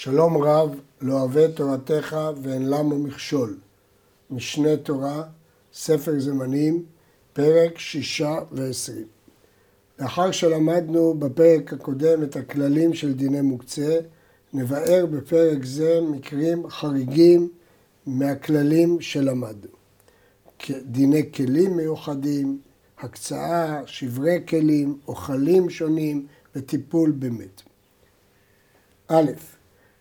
שלום רב, לא אוהב תורתך ואין למה מכשול. משנה תורה, ספר זמנים, פרק שישה ועשרים. לאחר שלמדנו בפרק הקודם את הכללים של דיני מוקצה, נבאר בפרק זה מקרים חריגים מהכללים שלמדנו. דיני כלים מיוחדים, הקצאה, שברי כלים, אוכלים שונים וטיפול במת. א',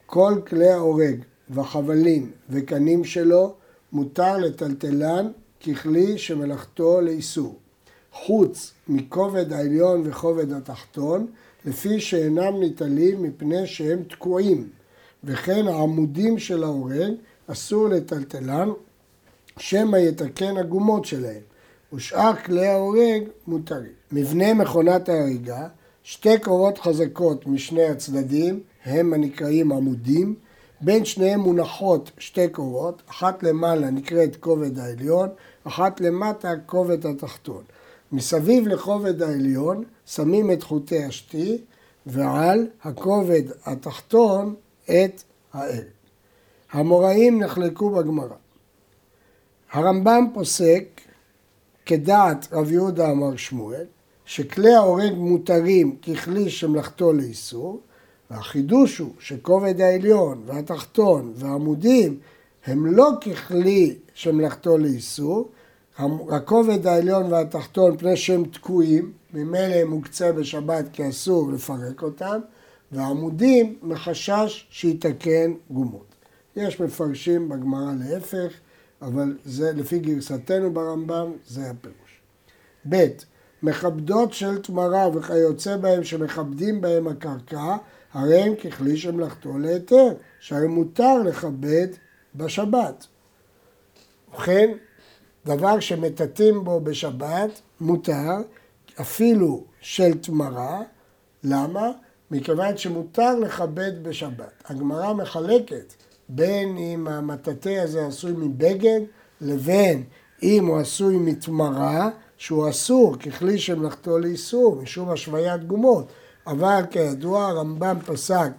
כל כלי ההורג והחבלים וקנים שלו מותר לטלטלן ככלי שמלאכתו לאיסור, חוץ מכובד העליון וכובד התחתון, לפי שאינם ניטלים מפני שהם תקועים, וכן העמודים של ההורג אסור לטלטלן, שמא יתקן הגומות שלהם, ושאר כלי ההורג מותרים. מבנה מכונת ההריגה, שתי קורות חזקות משני הצדדים, הם הנקראים עמודים, בין שניהם מונחות שתי קורות, אחת למעלה נקראת כובד העליון, אחת למטה כובד התחתון. מסביב לכובד העליון שמים את חוטי השתי, ועל הכובד התחתון את האל. המוראים נחלקו בגמרא. הרמב"ם פוסק, כדעת רב יהודה אמר שמואל, שכלי ההורג מותרים ככלי שמלאכתו לאיסור, והחידוש הוא שכובד העליון והתחתון והעמודים הם לא ככלי שמלאכתו לאיסור, הכובד העליון והתחתון פני שהם תקועים, ממילא הם מוקצה בשבת כי אסור לפרק אותם, והעמודים מחשש שיתקן גומות. יש מפרשים בגמרא להפך, אבל זה לפי גרסתנו ברמב"ם, זה הפירוש. ב. מכבדות של תמרה וכיוצא בהם שמכבדים בהם הקרקע, הרי הם ככלי שמלאכתו להיתר, שהרי מותר לכבד בשבת. ובכן, דבר שמטאטאים בו בשבת מותר, אפילו של תמרה, למה? מכיוון שמותר לכבד בשבת. הגמרא מחלקת בין אם המטאטא הזה עשוי מבגד לבין אם הוא עשוי מתמרה שהוא אסור ככלי שמלאכתו לאיסור משום השוויית גומות אבל כידוע הרמב"ם פסק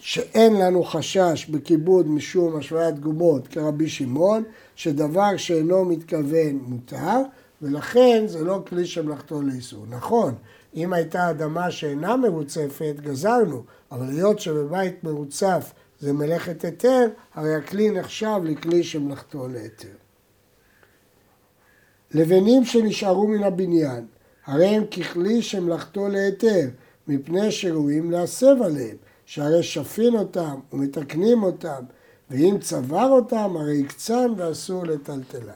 שאין לנו חשש בכיבוד משום השוויית גומות כרבי שמעון, שדבר שאינו מתכוון מותר, ולכן זה לא כלי שמלאכתו לאיסור. נכון, אם הייתה אדמה שאינה מרוצפת, גזרנו, אבל היות שבבית מרוצף זה מלאכת היתר, הרי הכלי נחשב לכלי שמלאכתו להיתר. לבנים שנשארו מן הבניין, הרי הם ככלי שמלאכתו להיתר, מפני שראויים להסב עליהם, שהרי שפין אותם ומתקנים אותם, ואם צבר אותם, הרי יקצן ואסור לטלטלן.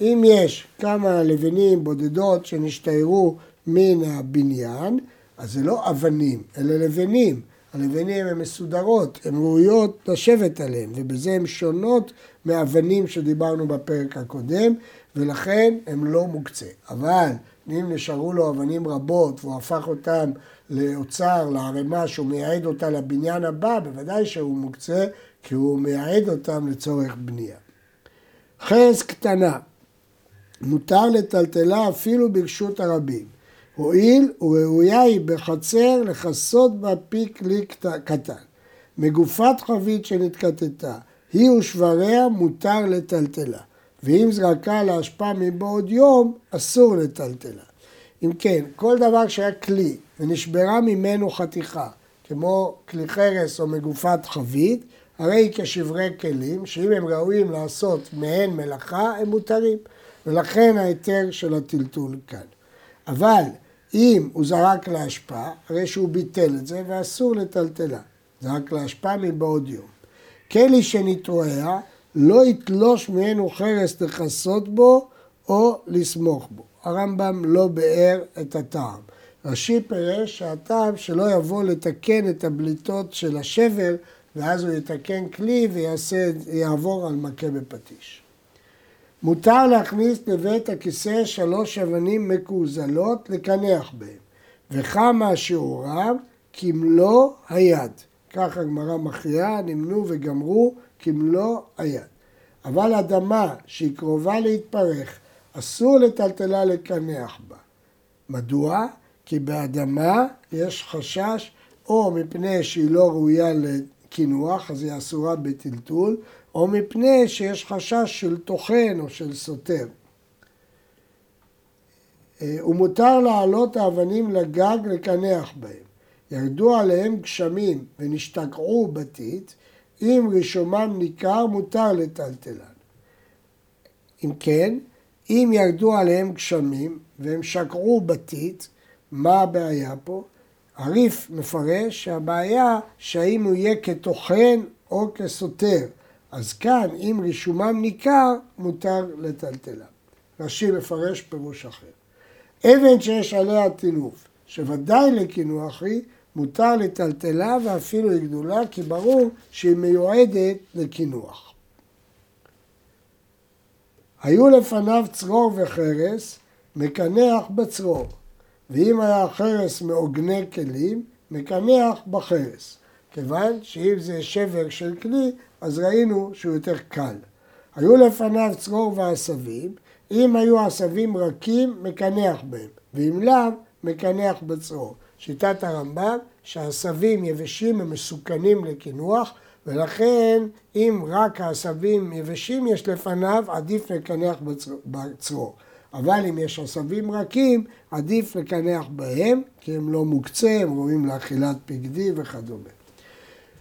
אם יש כמה לבנים בודדות שנשתיירו מן הבניין, אז זה לא אבנים, אלה לבנים. הלבנים הן מסודרות, הן ראויות לשבת עליהן, ובזה הן שונות מאבנים שדיברנו בפרק הקודם, ולכן הן לא מוקצה. אבל אם נשארו לו אבנים רבות והוא הפך אותן לאוצר, לערימה, שהוא מייעד אותה לבניין הבא, בוודאי שהוא מוקצה, כי הוא מייעד אותם לצורך בנייה. חרס קטנה, מותר לטלטלה אפילו ברשות הרבים. הואיל וראויה היא בחצר לכסות בה פי כלי קטן. מגופת חבית שנתקטטה, היא ושבריה מותר לטלטלה. ואם זרקה להשפעה מבעוד יום, אסור לטלטלה. אם כן, כל דבר שהיה כלי ונשברה ממנו חתיכה, כמו כלי חרס או מגופת חבית, הרי כשברי כלים, שאם הם ראויים לעשות מהן מלאכה, הם מותרים. ולכן ההיתר של הטלטול כאן. אבל אם הוא זרק להשפעה, הרי שהוא ביטל את זה ואסור לטלטלה. זרק להשפעה מבעוד יום. כלי שנתרועע, לא יתלוש ממנו חרס לכסות בו או לסמוך בו. הרמב"ם לא ביאר את הטעם. רש"י פירש שהטעם שלא יבוא לתקן את הבליטות של השבר ואז הוא יתקן כלי ויעבור על מכה בפטיש. מותר להכניס לבית הכיסא שלוש אבנים מקוזלות לקנח בהן, וכמה שיעורם כמלוא היד. כך הגמרא מכריעה, נמנו וגמרו כמלוא היד. אבל אדמה שהיא קרובה להתפרך, אסור לטלטלה לקנח בה. מדוע? כי באדמה יש חשש או מפני שהיא לא ראויה קינוח, אז היא אסורה בטלטול, או מפני שיש חשש של טוחן או של סותר. אה, ומותר להעלות האבנים לגג לקנח בהם. ירדו עליהם גשמים ונשתקעו בתית, אם רישומם ניכר מותר לטלטלן. אם כן, אם ירדו עליהם גשמים והם שקעו בתית, מה הבעיה פה? הריף מפרש שהבעיה שהאם הוא יהיה כטוחן או כסותר. אז כאן, אם רישומם ניכר, מותר לטלטלם. רש"י מפרש פירוש אחר. אבן שיש עליה טינוף, שוודאי לקינוח היא, מותר לטלטלה ואפילו היא גדולה, כי ברור שהיא מיועדת לקינוח. היו לפניו צרור וחרס, מקנח בצרור, ואם היה חרס מעוגני כלים, מקנח בחרס. כיוון שאם זה שבר של כלי, אז ראינו שהוא יותר קל. היו לפניו צרור ועשבים, אם היו עשבים רכים, מקנח בהם, ואם לאו, מקנח בצרור. שיטת הרמב"ם, שהעשבים יבשים הם מסוכנים לקינוח, ולכן אם רק העשבים יבשים יש לפניו, עדיף לקנח בצרור. אבל אם יש עשבים רכים, עדיף לקנח בהם, כי הם לא מוקצה, הם ראויים לאכילת פקדי וכדומה.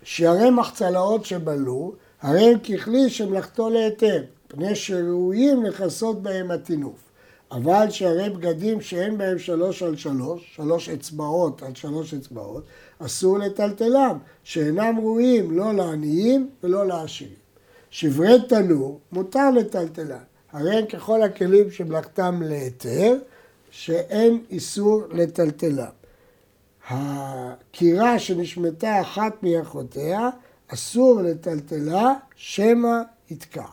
שערי מחצלאות שבלו, הרי הם ככלי שמלאכתו להיתר, פני שראויים לכסות בהם הטינוף. אבל שערי בגדים שאין בהם שלוש על שלוש, שלוש אצבעות על שלוש אצבעות, אסור לטלטלם, שאינם ראויים לא לעניים ולא לעשירים. שברי תנור מותר לטלטלם, הרי הם ככל הכלים שמלאכתם להיתר, שאין איסור לטלטלם. הקירה שנשמטה אחת מאחותיה, אסור לטלטלה, שמא יתקע.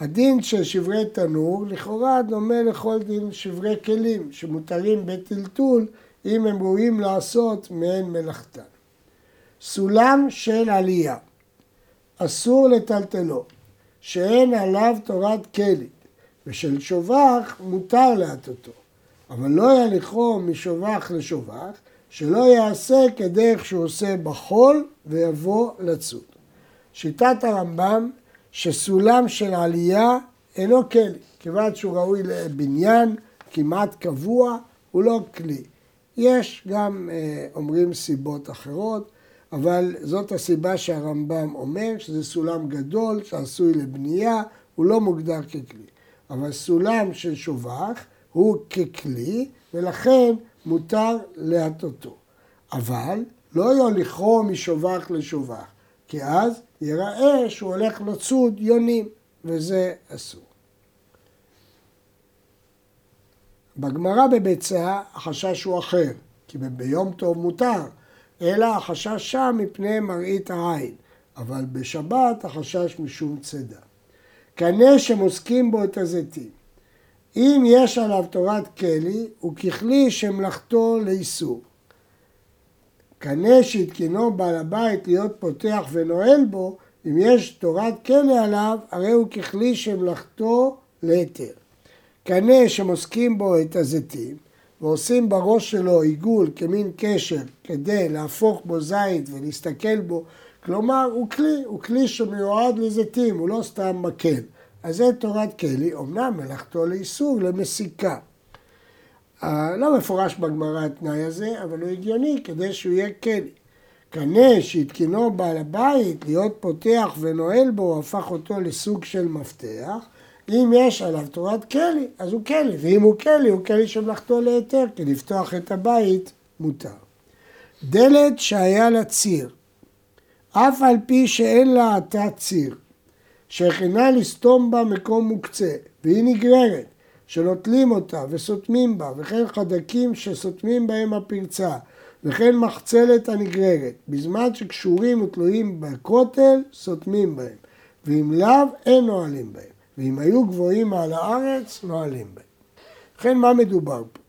הדין של שברי תנור לכאורה דומה לכל דין שברי כלים שמותרים בטלטול אם הם ראויים לעשות מעין מלאכתן. סולם של עלייה אסור לטלטלו שאין עליו תורת כלי ושל שובח מותר להטוטו אבל לא יליכו משובח לשובח שלא יעשה כדרך שהוא עושה בחול ויבוא לצוד. שיטת הרמב"ם שסולם של עלייה אינו כלי, כיוון שהוא ראוי לבניין כמעט קבוע, הוא לא כלי. יש גם, אה, אומרים, סיבות אחרות, אבל זאת הסיבה שהרמב"ם אומר, שזה סולם גדול שעשוי לבנייה, הוא לא מוגדר ככלי. אבל סולם של שובח הוא ככלי, ולכן מותר להטוטו. אבל לא יוליכו משובח לשובח, כי אז ייראה שהוא הולך לצוד יונים, וזה אסור. בגמרא בביצה החשש הוא אחר, כי ביום טוב מותר, אלא החשש שם מפני מראית העין, אבל בשבת החשש משום צידה. קנה שמוסקים בו את הזיתים. אם יש עליו תורת כלי, הוא ככלי שמלאכתו לאיסור. קנה שהתקינו בעל הבית להיות פותח ונועל בו, אם יש תורת כלא עליו, הרי הוא ככלי שמלאכתו להיתר. קנה שמוסקים בו את הזיתים, ועושים בראש שלו עיגול כמין קשר כדי להפוך בו זית ולהסתכל בו, כלומר הוא כלי, הוא כלי שמיועד לזיתים, הוא לא סתם מקל. אז זה תורת כלי, אמנם מלאכתו לאיסור, למסיקה. לא מפורש בגמרא התנאי הזה, אבל הוא הגיוני כדי שהוא יהיה כלי. קנה שהתקינו בעל הבית להיות פותח ונועל בו, הפך אותו לסוג של מפתח. אם יש עליו תורת כלי, אז הוא כלי, ואם הוא כלי, הוא כלי שמלאכתו להיתר, כי לפתוח את הבית מותר. דלת שהיה לה ציר, אף על פי שאין לה עתה ציר, שהכינה לסתום בה מקום מוקצה, והיא נגררת, שנוטלים אותה וסותמים בה, וכן חדקים שסותמים בהם הפרצה, וכן מחצלת הנגררת, בזמן שקשורים ותלויים בכותל, סותמים בהם, ואם לאו, אין נועלים בהם, ואם היו גבוהים מעל הארץ, נועלים בהם. לכן מה מדובר פה?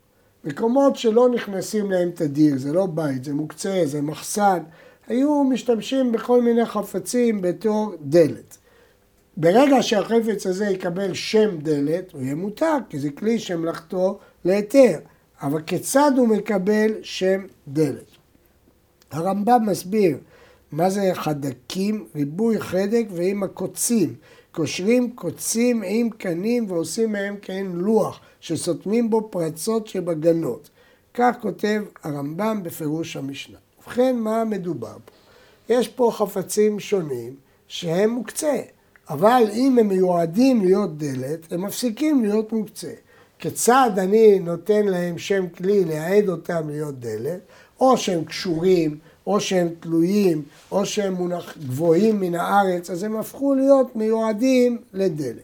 מקומות שלא נכנסים להם תדיר, זה לא בית, זה מוקצה, זה מחסן, היו משתמשים בכל מיני חפצים בתור דלת. ברגע שהחפץ הזה יקבל שם דלת, הוא יהיה מותר, כי זה כלי שמלאכתו להיתר. אבל כיצד הוא מקבל שם דלת? הרמב"ם מסביר מה זה חדקים? ריבוי חדק ועם הקוצים. קושרים קוצים עם קנים ועושים מהם כעין לוח, שסותמים בו פרצות שבגנות. כך כותב הרמב"ם בפירוש המשנה. ובכן, מה מדובר פה? יש פה חפצים שונים שהם מוקצה, אבל אם הם מיועדים להיות דלת, הם מפסיקים להיות מוקצה. כיצד אני נותן להם שם כלי לייעד אותם להיות דלת, או שהם קשורים, או שהם תלויים, או שהם מונח, גבוהים מן הארץ, אז הם הפכו להיות מיועדים לדלת.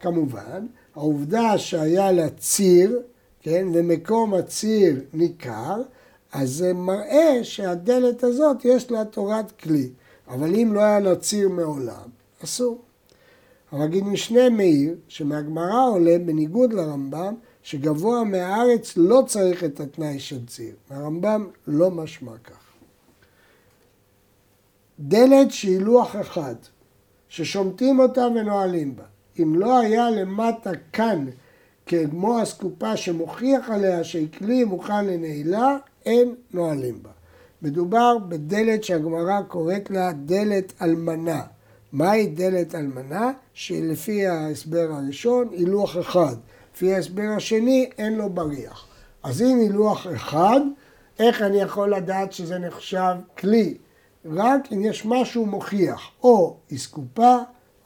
כמובן, העובדה שהיה לה ציר, כן, ומקום הציר ניכר, אז זה מראה שהדלת הזאת יש לה תורת כלי. אבל אם לא היה לה ציר מעולם, אסור. הרגיד משנה מאיר, שמהגמרא עולה בניגוד לרמב"ם, שגבוה מהארץ לא צריך את התנאי של ציר. הרמב"ם לא משמע כך. דלת שהיא לוח אחד, ששומטים אותה ונועלים בה. אם לא היה למטה כאן כמו אסקופה שמוכיח עליה שהיא כלי מוכן לנעילה, אין נועלים בה. מדובר בדלת שהגמרא קוראת לה דלת אלמנה. מהי דלת אלמנה? שלפי ההסבר הראשון היא לוח אחד. לפי ההסבר השני אין לו בריח. אז אם היא לוח אחד, איך אני יכול לדעת שזה נחשב כלי? רק אם יש משהו מוכיח, או אסקופה,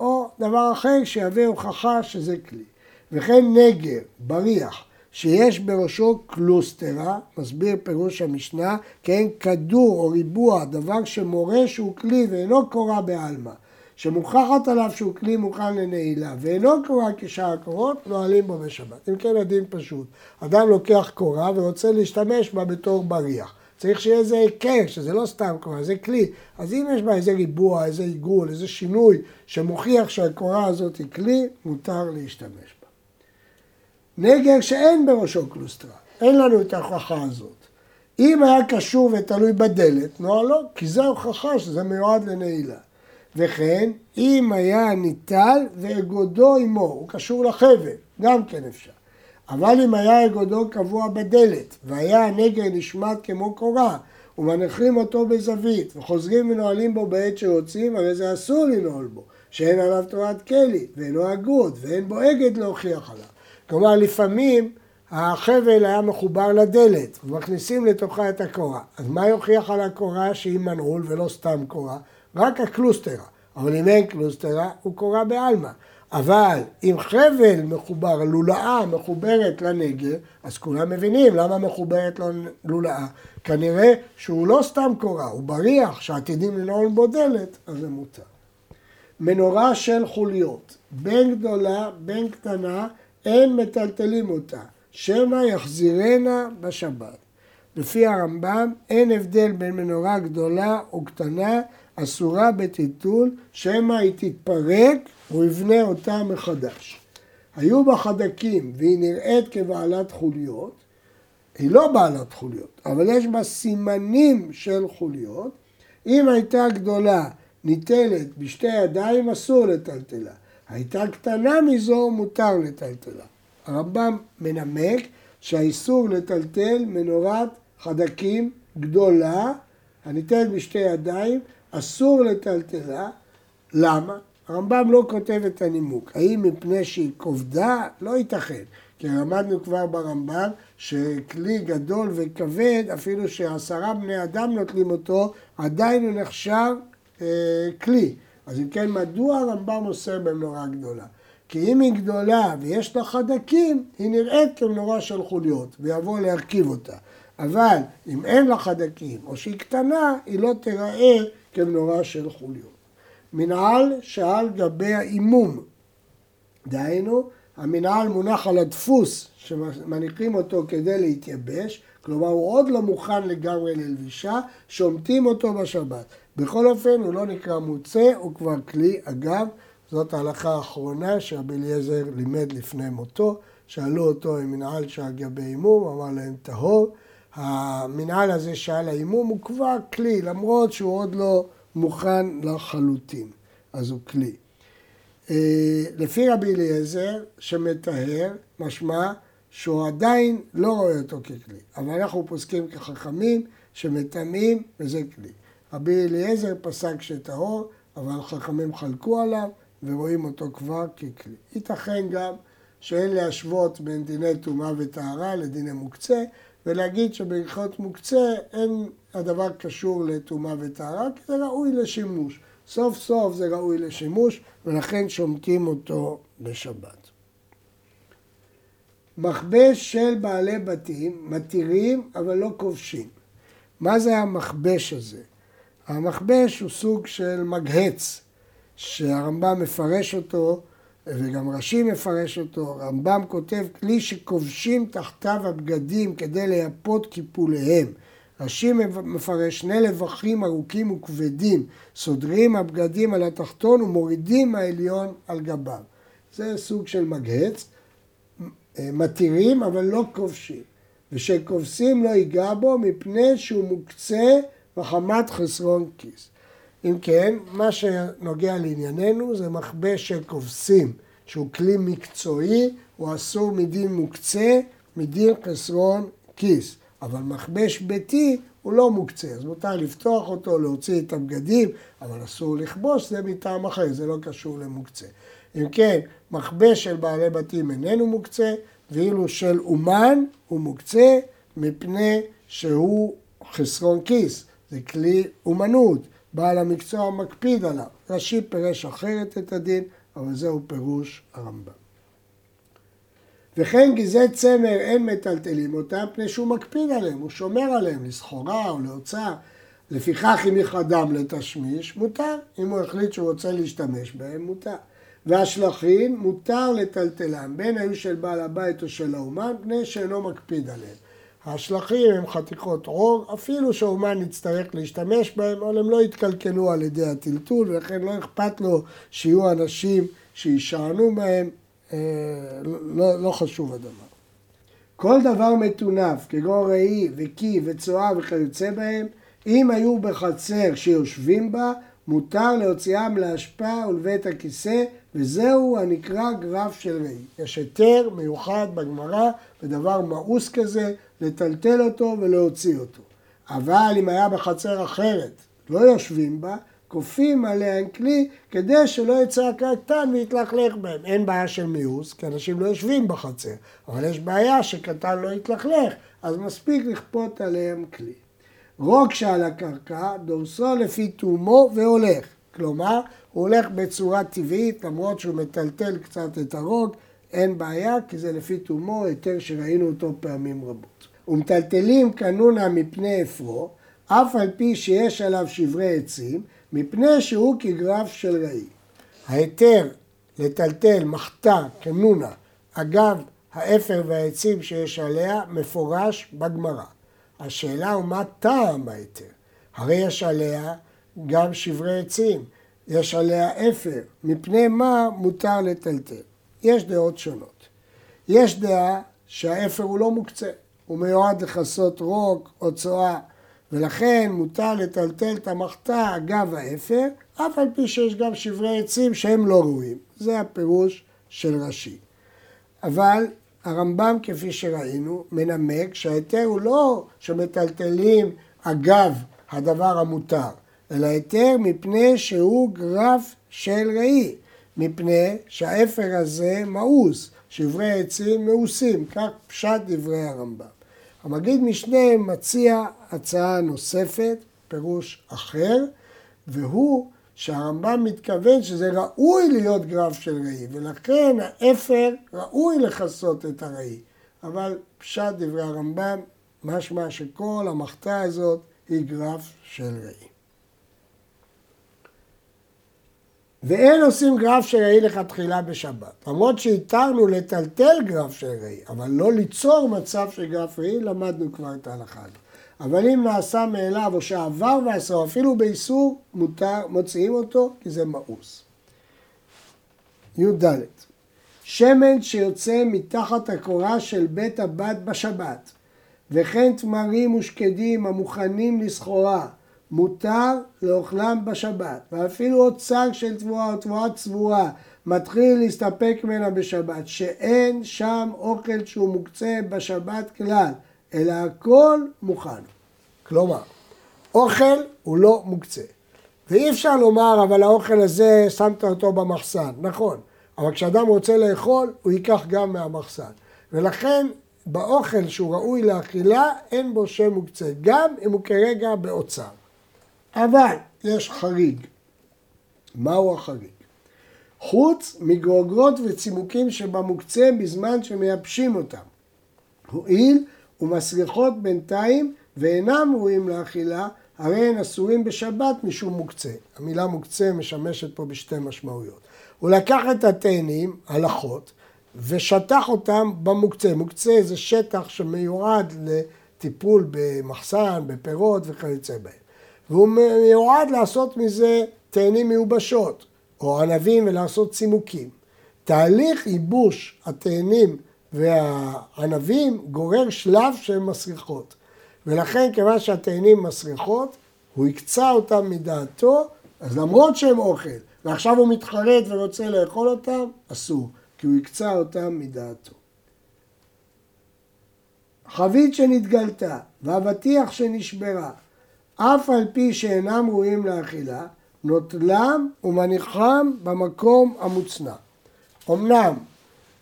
או דבר אחר שיהווה הוכחה שזה כלי. וכן נגר, בריח, שיש בראשו קלוסטרה, מסביר פירוש המשנה, כן כדור או ריבוע, דבר שמורה שהוא כלי ואינו קורה בעלמא, שמוכחת עליו שהוא כלי מוכן לנעילה ואינו קורה כשאר הקורות, נועלים בו בשבת. אם כן הדין פשוט, אדם לוקח קורה ורוצה להשתמש בה בתור בריח. צריך שיהיה איזה היכר, שזה לא סתם קורה, זה כלי. אז אם יש בה איזה ריבוע, איזה עיגול, איזה שינוי שמוכיח שהקורה הזאת היא כלי, מותר להשתמש בה. נגר שאין בראשו קלוסטרה, אין לנו את ההוכחה הזאת. אם היה קשור ותלוי בדלת, נו לא, כי זו הוכחה שזה מיועד לנעילה. וכן, אם היה ניטל ואגודו עמו, הוא קשור לחבל, גם כן אפשר. אבל אם היה אגודו קבוע בדלת, והיה הנגר נשמט כמו קורה, ומנחים אותו בזווית, וחוזרים ונועלים בו בעת שיוצאים, הרי זה אסור לנעול בו, שאין עליו תורת כלי, ואינו אגוד, ואין בו אגד להוכיח עליו. כלומר, לפעמים החבל היה מחובר לדלת, ומכניסים לתוכה את הקורה. אז מה יוכיח על הקורה שהיא מנעול ולא סתם קורה? רק הקלוסטרה. אבל אם אין קלוסטרה, הוא קורה בעלמא. אבל אם חבל מחובר, לולאה מחוברת לנגר, אז כולם מבינים למה מחוברת לולאה. כנראה שהוא לא סתם קורה, הוא בריח שעתידים לנעול בו דלת, אז זה מותר. מנורה של חוליות, בין גדולה בין קטנה, אין מטלטלים אותה, שמא יחזירנה בשבת. לפי הרמב"ם אין הבדל בין מנורה גדולה או קטנה אסורה בטיטול, שמא היא תתפרק והוא יבנה אותה מחדש. היו בה חדקים והיא נראית כבעלת חוליות, היא לא בעלת חוליות, אבל יש בה סימנים של חוליות. אם הייתה גדולה ניטלת בשתי ידיים, אסור לטלטלה. הייתה קטנה מזו, מותר לטלטלה. הרמב"ם מנמק שהאיסור לטלטל מנורת חדקים גדולה, הניטלת בשתי ידיים, אסור לטלטלה. למה? הרמב"ם לא כותב את הנימוק. האם מפני שהיא כובדה? לא ייתכן. כי למדנו כבר ברמב"ם שכלי גדול וכבד, אפילו שעשרה בני אדם נוטלים אותו, עדיין הוא נחשב אה, כלי. אז אם כן, מדוע הרמב"ם אוסר במנורה גדולה? כי אם היא גדולה ויש לה חדקים, היא נראית כמנורה של חוליות, ויבוא להרכיב אותה. אבל אם אין לה חדקים, או שהיא קטנה, היא לא תיראה כמנורה של חוליות. מנהל שעל גבי האימום, דהיינו, המנהל מונח על הדפוס שמניחים אותו כדי להתייבש, כלומר הוא עוד לא מוכן לגמרי ללבישה, שומטים אותו בשבת. בכל אופן הוא לא נקרא מוצא, הוא כבר כלי. אגב, זאת ההלכה האחרונה שרבי אליעזר לימד לפני מותו, שאלו אותו אם מנהל שעל גבי אימום, אמר להם טהור. המנהל הזה שעל האימום הוא כבר כלי, למרות שהוא עוד לא מוכן לחלוטין, אז הוא כלי. אה, לפי רבי אליעזר, שמטהר, משמע שהוא עדיין לא רואה אותו ככלי, אבל אנחנו פוסקים כחכמים שמטמאים וזה כלי. רבי אליעזר פסק שטהור, אבל חכמים חלקו עליו ורואים אותו כבר ככלי. ייתכן גם שאין להשוות בין דיני טומאה וטהרה לדיני מוקצה, ולהגיד שבהלכות מוקצה אין הדבר קשור לטומאה וטהרה, כי זה ראוי לשימוש. סוף סוף זה ראוי לשימוש, ולכן שומטים אותו בשבת. מכבש של בעלי בתים מתירים אבל לא כובשים. מה זה המכבש הזה? המכבש הוא סוג של מגהץ, שהרמב"ם מפרש אותו, וגם רש"י מפרש אותו, הרמב"ם כותב כלי שכובשים תחתיו הבגדים כדי לייפות קיפוליהם. רש"י מפרש שני לבכים ארוכים וכבדים, סודרים הבגדים על התחתון ומורידים מהעליון על גביו. זה סוג של מגהץ, מתירים אבל לא כובשים. ושכובסים לא ייגע בו מפני שהוא מוקצה מחמת חסרון כיס. אם כן, מה שנוגע לענייננו זה מכבש של כובסים, שהוא כלי מקצועי, הוא אסור מדין מוקצה, מדין חסרון כיס. אבל מכבש ביתי הוא לא מוקצה, אז מותר לפתוח אותו, להוציא את הבגדים, אבל אסור לכבוש, זה מטעם אחר, זה לא קשור למוקצה. אם כן, מכבש של בעלי בתים איננו מוקצה, ואילו של אומן הוא מוקצה מפני שהוא חסרון כיס, זה כלי אומנות, בעל המקצוע מקפיד עליו. רש"י פירש אחרת את הדין, אבל זהו פירוש הרמב"ם. וכן גזעי צמר אין מטלטלים אותם פני שהוא מקפיד עליהם, הוא שומר עליהם לסחורה או להוצאה. לפיכך אם יכדם לתשמיש, מותר. אם הוא החליט שהוא רוצה להשתמש בהם, מותר. והשלכים מותר לטלטלם, בין היו של בעל הבית או של האומן, פני שאינו מקפיד עליהם. השלכים הם חתיכות עור, אפילו שהאומן יצטרך להשתמש בהם, אבל הם לא יתקלקלו על ידי הטלטול, ולכן לא אכפת לו שיהיו אנשים שישענו בהם, אה, לא, לא חשוב הדבר. כל דבר מטונף, כגון ראי וקי וצואה וכיוצא בהם, אם היו בחצר שיושבים בה, מותר להוציאם להשפעה ולבית הכיסא, וזהו הנקרא גרף של ראי. יש היתר מיוחד בגמרא, בדבר מאוס כזה, לטלטל אותו ולהוציא אותו. אבל אם היה בחצר אחרת, לא יושבים בה, כופים עליהם כלי כדי שלא יצא הקטן ויתלכלך בהם. אין בעיה של מיאוס, כי אנשים לא יושבים בחצר, אבל יש בעיה שקטן לא יתלכלך, אז מספיק לכפות עליהם כלי. רוק שעל הקרקע, דורסו לפי תומו והולך. כלומר, הוא הולך בצורה טבעית, למרות שהוא מטלטל קצת את הרוג, אין בעיה, כי זה לפי תומו, היתר שראינו אותו פעמים רבות. ומטלטלים קנונה מפני אפרו, אף על פי שיש עליו שברי עצים, מפני שהוא כגרף של ראי. ההיתר לטלטל מחתה קנונה אגב האפר והעצים שיש עליה מפורש בגמרא. השאלה הוא מה טעם ההיתר? הרי יש עליה גם שברי עצים, יש עליה אפר, מפני מה מותר לטלטל? יש דעות שונות. יש דעה שהאפר הוא לא מוקצה, הוא מיועד לכסות רוק או צואה, ולכן מותר לטלטל את המחתה אגב האפר, אף על פי שיש גם שברי עצים שהם לא ראויים. זה הפירוש של רש"י. אבל הרמב"ם, כפי שראינו, מנמק שההיתר הוא לא שמטלטלים אגב הדבר המותר, אלא היתר מפני שהוא גרף של ראי, מפני שהאפר הזה מאוס, שברי עצים מאוסים, כך פשט דברי הרמב"ם. המגיד משנה מציע הצעה נוספת, פירוש אחר, והוא שהרמב"ם מתכוון שזה ראוי להיות גרף של ראי, ולכן האפר ראוי לכסות את הראי. אבל פשט דברי הרמב"ם, משמע שכל המחתה הזאת היא גרף של ראי. ואין עושים גרף של ראי לכתחילה בשבת. למרות שהתרנו לטלטל גרף של ראי, אבל לא ליצור מצב של גרף ראי, למדנו כבר את ההלכה הזאת. אבל אם נעשה מאליו או שעבר ועשרה, אפילו באיסור, מותר, מוציאים אותו, כי זה מאוס. י"ד שמן שיוצא מתחת הקורה של בית הבת בשבת, וכן תמרים ושקדים המוכנים לסחורה, מותר לאוכלם בשבת, ואפילו עוד צג של תבואה או תבואה צבועה מתחיל להסתפק ממנה בשבת, שאין שם אוכל שהוא מוקצה בשבת כלל, אלא הכל מוכן. כלומר, אוכל הוא לא מוקצה. ואי אפשר לומר, אבל האוכל הזה, שמת אותו במחסן. נכון, אבל כשאדם רוצה לאכול, הוא ייקח גם מהמחסן. ולכן, באוכל שהוא ראוי לאכילה, אין בו שם מוקצה, גם אם הוא כרגע באוצר. אבל יש חריג. מהו החריג? חוץ מגרוגרות וצימוקים שבמוקצה בזמן שמייבשים אותם. הואיל ומסריחות בינתיים ואינם ראויים לאכילה, הרי הן אסורים בשבת משום מוקצה. המילה מוקצה משמשת פה בשתי משמעויות. הוא לקח את התאנים, הלכות, ושטח אותם במוקצה. מוקצה זה שטח שמיועד לטיפול במחסן, בפירות וכיוצא בהם. והוא מיועד לעשות מזה תאנים מיובשות, או ענבים ולעשות צימוקים. תהליך ייבוש התאנים והענבים גורר שלב של מסריחות. ולכן כיוון שהתאנים מסריחות, הוא הקצה אותם מדעתו, אז למרות שהם אוכל, ועכשיו הוא מתחרט ורוצה לאכול אותם, אסור, כי הוא הקצה אותם מדעתו. חבית שנתגלתה ואבטיח שנשברה, אף על פי שאינם ראויים לאכילה, נוטלם ומניחם במקום המוצנע. אמנם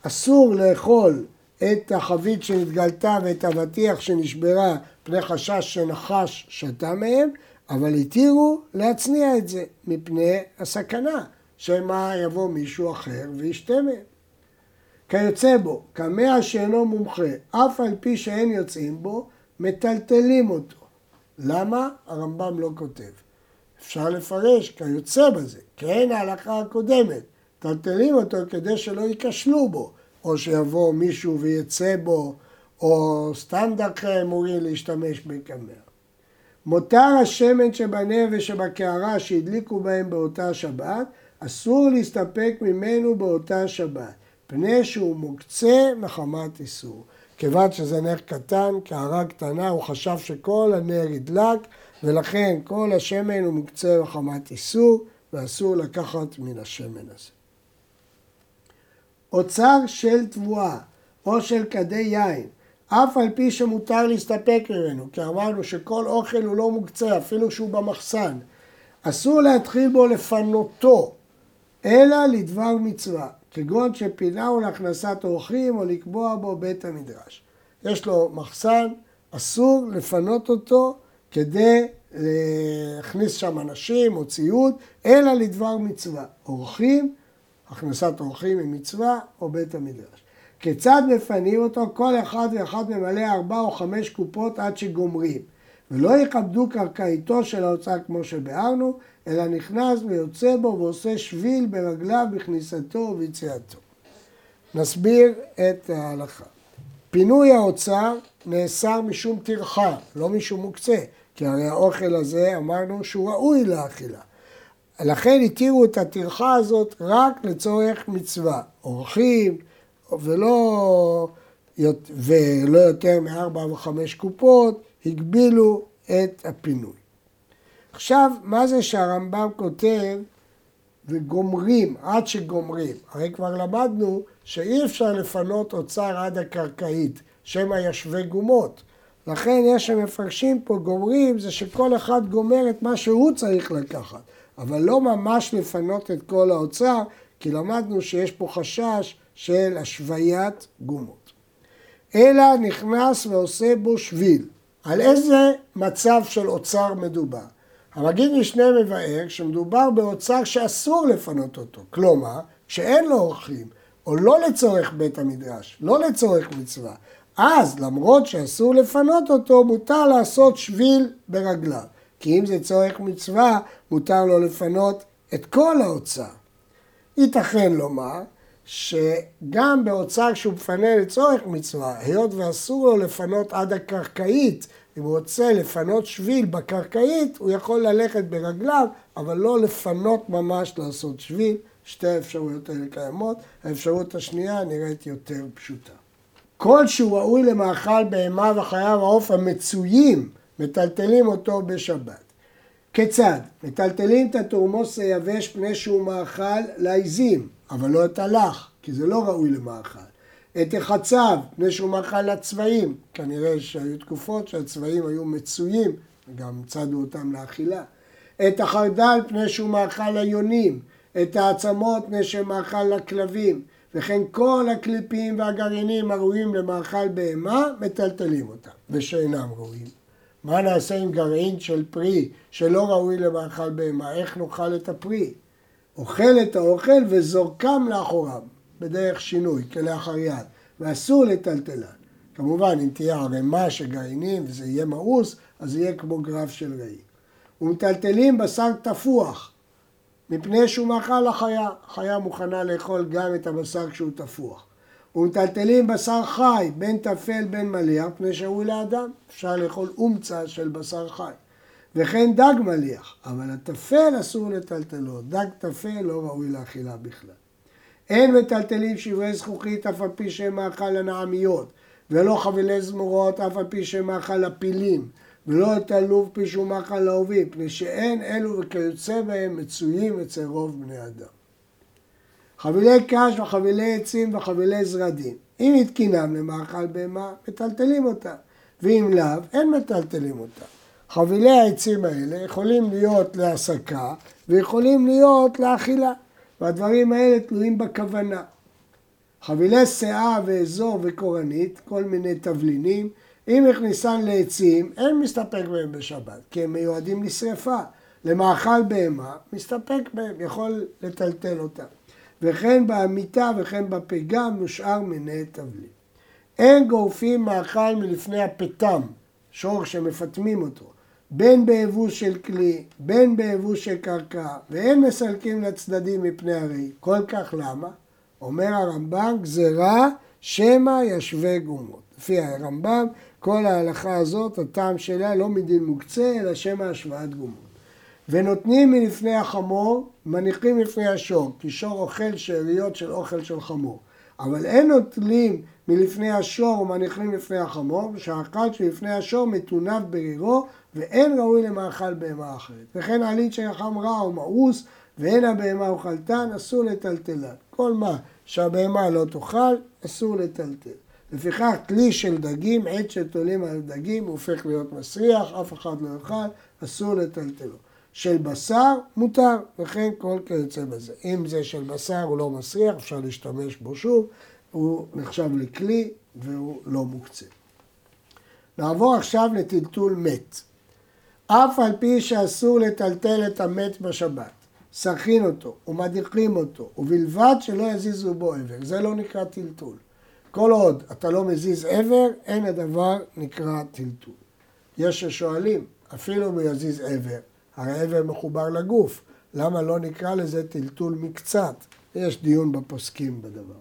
אסור לאכול את החבית שנתגלתה ואת האבטיח שנשברה פני חשש שנחש שתה מהם, אבל התירו להצניע את זה מפני הסכנה, שמא יבוא מישהו אחר וישתה מהם. כיוצא בו, קמע שאינו מומחה, אף על פי שאין יוצאים בו, מטלטלים אותו. למה? הרמב"ם לא כותב. אפשר לפרש כיוצא בזה, כן ההלכה הקודמת. מטלטלים אותו כדי שלא ייכשלו בו, או שיבוא מישהו ויצא בו, או סתם דרכי אמורים להשתמש בקמע. מותר השמן שבנר ושבקערה שהדליקו בהם באותה שבת, אסור להסתפק ממנו באותה שבת, פני שהוא מוקצה מחמת איסור. כיוון שזה נר קטן, קערה קטנה, הוא חשב שכל הנר ידלק, ולכן כל השמן הוא מוקצה מחמת איסור, ואסור לקחת מן השמן הזה. אוצר של תבואה או של כדי יין, אף על פי שמותר להסתפק ממנו, כי אמרנו שכל אוכל הוא לא מוקצה, אפילו שהוא במחסן. אסור להתחיל בו לפנותו, אלא לדבר מצווה, כגון שפינהו להכנסת אורחים או לקבוע בו בית המדרש. יש לו מחסן, אסור לפנות אותו כדי להכניס שם אנשים או ציוד, אלא לדבר מצווה. אורחים, הכנסת אורחים היא מצווה או בית המדרש. כיצד מפנים אותו? כל אחד ואחד ממלא ארבע או חמש קופות עד שגומרים. ולא יכבדו קרקעיתו של האוצר כמו שביארנו, אלא נכנס ויוצא בו ועושה שביל ברגליו בכניסתו וביציאתו. נסביר את ההלכה. פינוי האוצר נאסר משום טרחה, לא משום מוקצה, כי הרי האוכל הזה אמרנו שהוא ראוי לאכילה. לכן התירו את הטרחה הזאת רק לצורך מצווה. אורחים, ולא, ולא יותר מארבע וחמש קופות, הגבילו את הפינוי. עכשיו, מה זה שהרמב"ם כותב וגומרים, עד שגומרים? הרי כבר למדנו שאי אפשר לפנות אוצר עד הקרקעית, שמא ישווה גומות. לכן יש שמפרשים פה גומרים, זה שכל אחד גומר את מה שהוא צריך לקחת, אבל לא ממש לפנות את כל האוצר, כי למדנו שיש פה חשש של השוויית גומות. אלא נכנס ועושה בו שביל. על איזה מצב של אוצר מדובר? המגיד משנה מבאר שמדובר באוצר שאסור לפנות אותו. כלומר, שאין לו אורחים, או לא לצורך בית המדרש, לא לצורך מצווה. אז למרות שאסור לפנות אותו, מותר לעשות שביל ברגליו. כי אם זה צורך מצווה, מותר לו לפנות את כל האוצר. ייתכן לומר שגם באוצר שהוא מפנה לצורך מצווה, היות ואסור לו לפנות עד הקרקעית, אם הוא רוצה לפנות שביל בקרקעית, הוא יכול ללכת ברגליו, אבל לא לפנות ממש לעשות שביל. שתי האפשרויות האלה קיימות. האפשרות השנייה נראית יותר פשוטה. כל שהוא ראוי למאכל בהמה וחיה ועוף המצויים, מטלטלים אותו בשבת. כיצד? מטלטלים את התורמוס היבש פני שהוא מאכל לעיזים, אבל לא את הלח, כי זה לא ראוי למאכל. את החצב, פני שהוא מאכל לצבעים, כנראה שהיו תקופות שהצבעים היו מצויים גם צדו אותם לאכילה. את החרדל פני שהוא מאכל ליונים, את העצמות פני שמאכל לכלבים, וכן כל הקליפים והגרעינים הראויים למאכל בהמה, מטלטלים אותם, ושאינם ראויים. מה נעשה עם גרעין של פרי שלא ראוי למאכל בהמה? איך נאכל את הפרי? אוכל את האוכל וזורקם לאחוריו, בדרך שינוי, כלאחר יד, ואסור לטלטלן. כמובן, אם תהיה ערימה של גרעינים וזה יהיה מאוס, אז זה יהיה כמו גרף של ראי. ומטלטלים בשר תפוח, מפני שהוא מאכל לחיה. חיה מוכנה לאכול גם את הבשר כשהוא תפוח. ומטלטלים בשר חי, בין טפל בין מליח, פני שהוא לאדם. אפשר לאכול אומצה של בשר חי. וכן דג מליח, אבל הטפל אסור לטלטלו. דג טפל לא ראוי לאכילה בכלל. אין מטלטלים שברי זכוכית אף על פי שהם מאכל לנעמיות, ולא חבילי זמורות אף על פי שהם מאכל לפילים. ולא את הלוב פי שהוא מאכל לאהובי, פני שאין אלו וכיוצא בהם מצויים אצל רוב בני אדם. חבילי קש וחבילי עצים וחבילי זרדים, אם התקינם למאכל בהמה, מטלטלים אותם, ואם לאו, אין מטלטלים אותם. חבילי העצים האלה יכולים להיות להסקה ויכולים להיות לאכילה, והדברים האלה תלויים בכוונה. חבילי שאה ואזור וקורנית, כל מיני תבלינים, אם הכניסן לעצים, אין מסתפק בהם בשבת, כי הם מיועדים לשרפה. למאכל בהמה, מסתפק בהם, יכול לטלטל אותם. וכן בעמיתה וכן בפגם מושאר מיני תבלין. אין גורפים מאכל מלפני הפתם, שור שמפטמים אותו, בין באבוש של כלי, בין באבוש של קרקע, ואין מסלקים לצדדים מפני הרי. כל כך למה? אומר הרמב"ם, גזירה שמא ישווה גומות. לפי הרמב"ם, כל ההלכה הזאת, הטעם שלה לא מדין מוקצה, אלא שמא השוואת גומות. ונותנים מלפני החמור, מניחים לפני השור, כי שור אוכל שאריות של אוכל של חמור. אבל אין נוטלים מלפני השור ומניחים לפני החמור, שהאכל שלפני השור מטונף ברירו, ואין ראוי למאכל בהמה אחרת. וכן עלית שיחם רע או מאוס, ואין הבהמה אוכלתן, אסור לטלטלן. כל מה שהבהמה לא תאכל, אסור לטלטל. לפיכך כלי של דגים, עת שתולים על דגים, הופך להיות מסריח, אף אחד לא יאכל, אסור לטלטלו. של בשר, מותר, וכן כל כיוצא בזה. אם זה של בשר הוא לא מסריח, אפשר להשתמש בו שוב, הוא נחשב לכלי והוא לא מוקצה. נעבור עכשיו לטלטול מת. אף על פי שאסור לטלטל את המת בשבת, סכין אותו ומדיחים אותו, ובלבד שלא יזיזו בו אבר. זה לא נקרא טלטול. כל עוד אתה לא מזיז עבר, אין הדבר נקרא טלטול. יש ששואלים, אפילו אם הוא יזיז עבר, הרי עבר מחובר לגוף, למה לא נקרא לזה טלטול מקצת? יש דיון בפוסקים בדבר.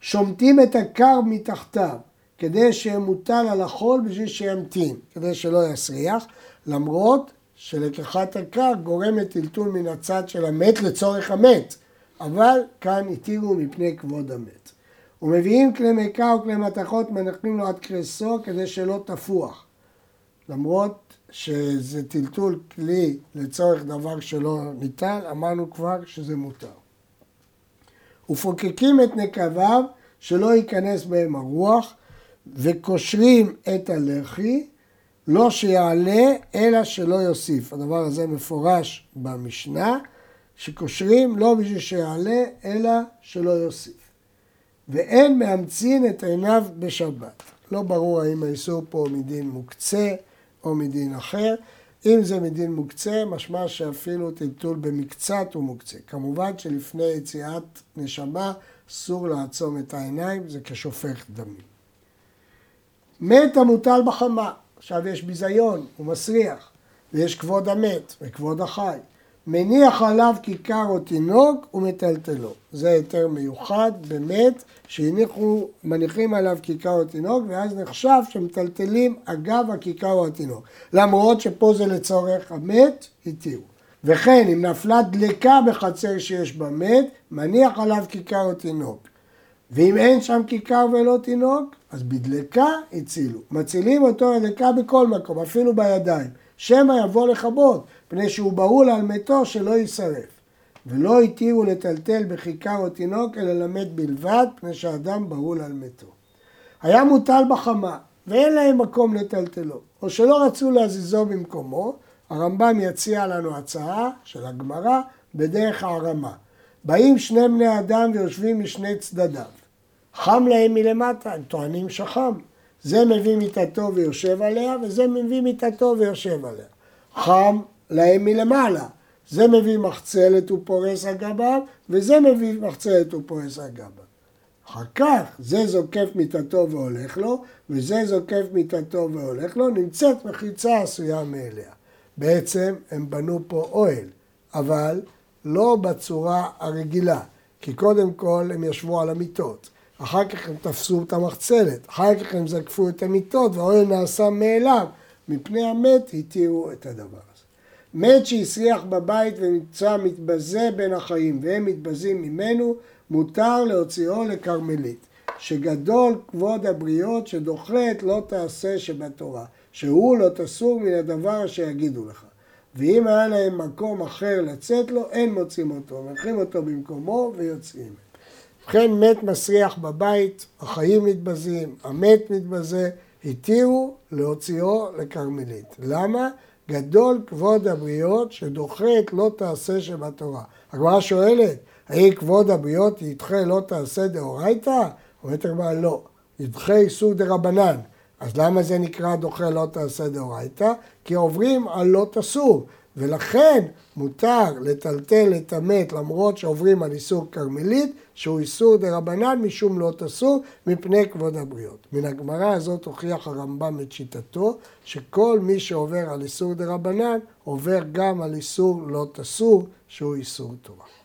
שומטים את הקר מתחתיו, כדי שימוטל על החול בשביל שימתין, כדי שלא יסריח, למרות שלקיחת הקר גורמת טלטול מן הצד של המת לצורך המת, אבל כאן התירו מפני כבוד המת. ומביאים כלי מקה וכלי מתכות מנחים לו עד קרסו כדי שלא תפוח. למרות שזה טלטול כלי לצורך דבר שלא ניתן, אמרנו כבר שזה מותר. ופוקקים את נקביו שלא ייכנס בהם הרוח וקושרים את הלחי לא שיעלה אלא שלא יוסיף. הדבר הזה מפורש במשנה, שקושרים לא בשביל שיעלה אלא שלא יוסיף. ואין מאמצין את עיניו בשבת. לא ברור האם האיסור פה מדין מוקצה או מדין אחר. אם זה מדין מוקצה, משמע שאפילו טלטול במקצת הוא מוקצה. כמובן שלפני יציאת נשמה אסור לעצום את העיניים, זה כשופך דמים. מת המוטל בחמה, עכשיו יש ביזיון, הוא מסריח, ויש כבוד המת וכבוד החי. מניח עליו כיכר או תינוק ומטלטלו. זה היתר מיוחד באמת, שהניחו, מניחים עליו כיכר או תינוק, ואז נחשב שמטלטלים אגב הכיכר או התינוק. למרות שפה זה לצורך המת, התירו. וכן, אם נפלה דלקה בחצר שיש בה מת, מניח עליו כיכר או תינוק. ואם אין שם כיכר ולא תינוק, אז בדלקה הצילו. מצילים אותו הדלקה בכל מקום, אפילו בידיים. שמא יבוא לכבות, פני שהוא בהול על מתו שלא יישרף. ולא התירו לטלטל בכיכר או תינוק, אלא למת בלבד, פני שאדם בהול על מתו. היה מוטל בחמה, ואין להם מקום לטלטלו. או שלא רצו להזיזו במקומו, הרמב"ם יציע לנו הצעה של הגמרא בדרך הערמה. באים שני בני אדם ויושבים משני צדדיו. חם להם מלמטה, הם טוענים שחם. זה מביא מיטתו ויושב עליה, וזה מביא מיטתו ויושב עליה. חם להם מלמעלה. זה מביא מחצלת ופורס על גביו, וזה מביא מחצלת ופורס על גביו. אחר כך זה זוקף מיטתו והולך לו, וזה זוקף מיטתו והולך לו, נמצאת מחיצה עשויה מאליה. בעצם הם בנו פה אוהל, אבל לא בצורה הרגילה, כי קודם כל הם ישבו על המיטות, אחר כך הם תפסו את המחצלת, אחר כך הם זקפו את המיטות והאוהל נעשה מאליו, מפני המת התירו את הדבר הזה. מת שהסריח בבית ונמצא מתבזה בין החיים והם מתבזים ממנו, מותר להוציאו לכרמלית. שגדול כבוד הבריות שדוחת לא תעשה שבתורה, שהוא לא תסור מן הדבר אשר יגידו לך. ואם היה להם מקום אחר לצאת לו, אין מוצאים אותו, מלכים אותו במקומו ויוצאים. ובכן מת מסריח בבית, החיים מתבזים, המת מתבזה, התירו להוציאו לכרמלית. למה? גדול כבוד הבריות שדוחת לא תעשה שבתורה. הגמרא שואלת, האם כבוד הבריות ידחה לא תעשה דאורייתא? אומרת הגמרא לא, ידחה איסור דרבנן. אז למה זה נקרא דוחה לא תעשה דאורייתא? כי עוברים על לא תסור, ולכן מותר לטלטל את המת למרות שעוברים על איסור כרמלית, שהוא איסור דרבנן משום לא תסור, מפני כבוד הבריות. מן הגמרא הזאת הוכיח הרמב"ם את שיטתו, שכל מי שעובר על איסור דרבנן, עובר גם על איסור לא תסור, שהוא איסור תורה.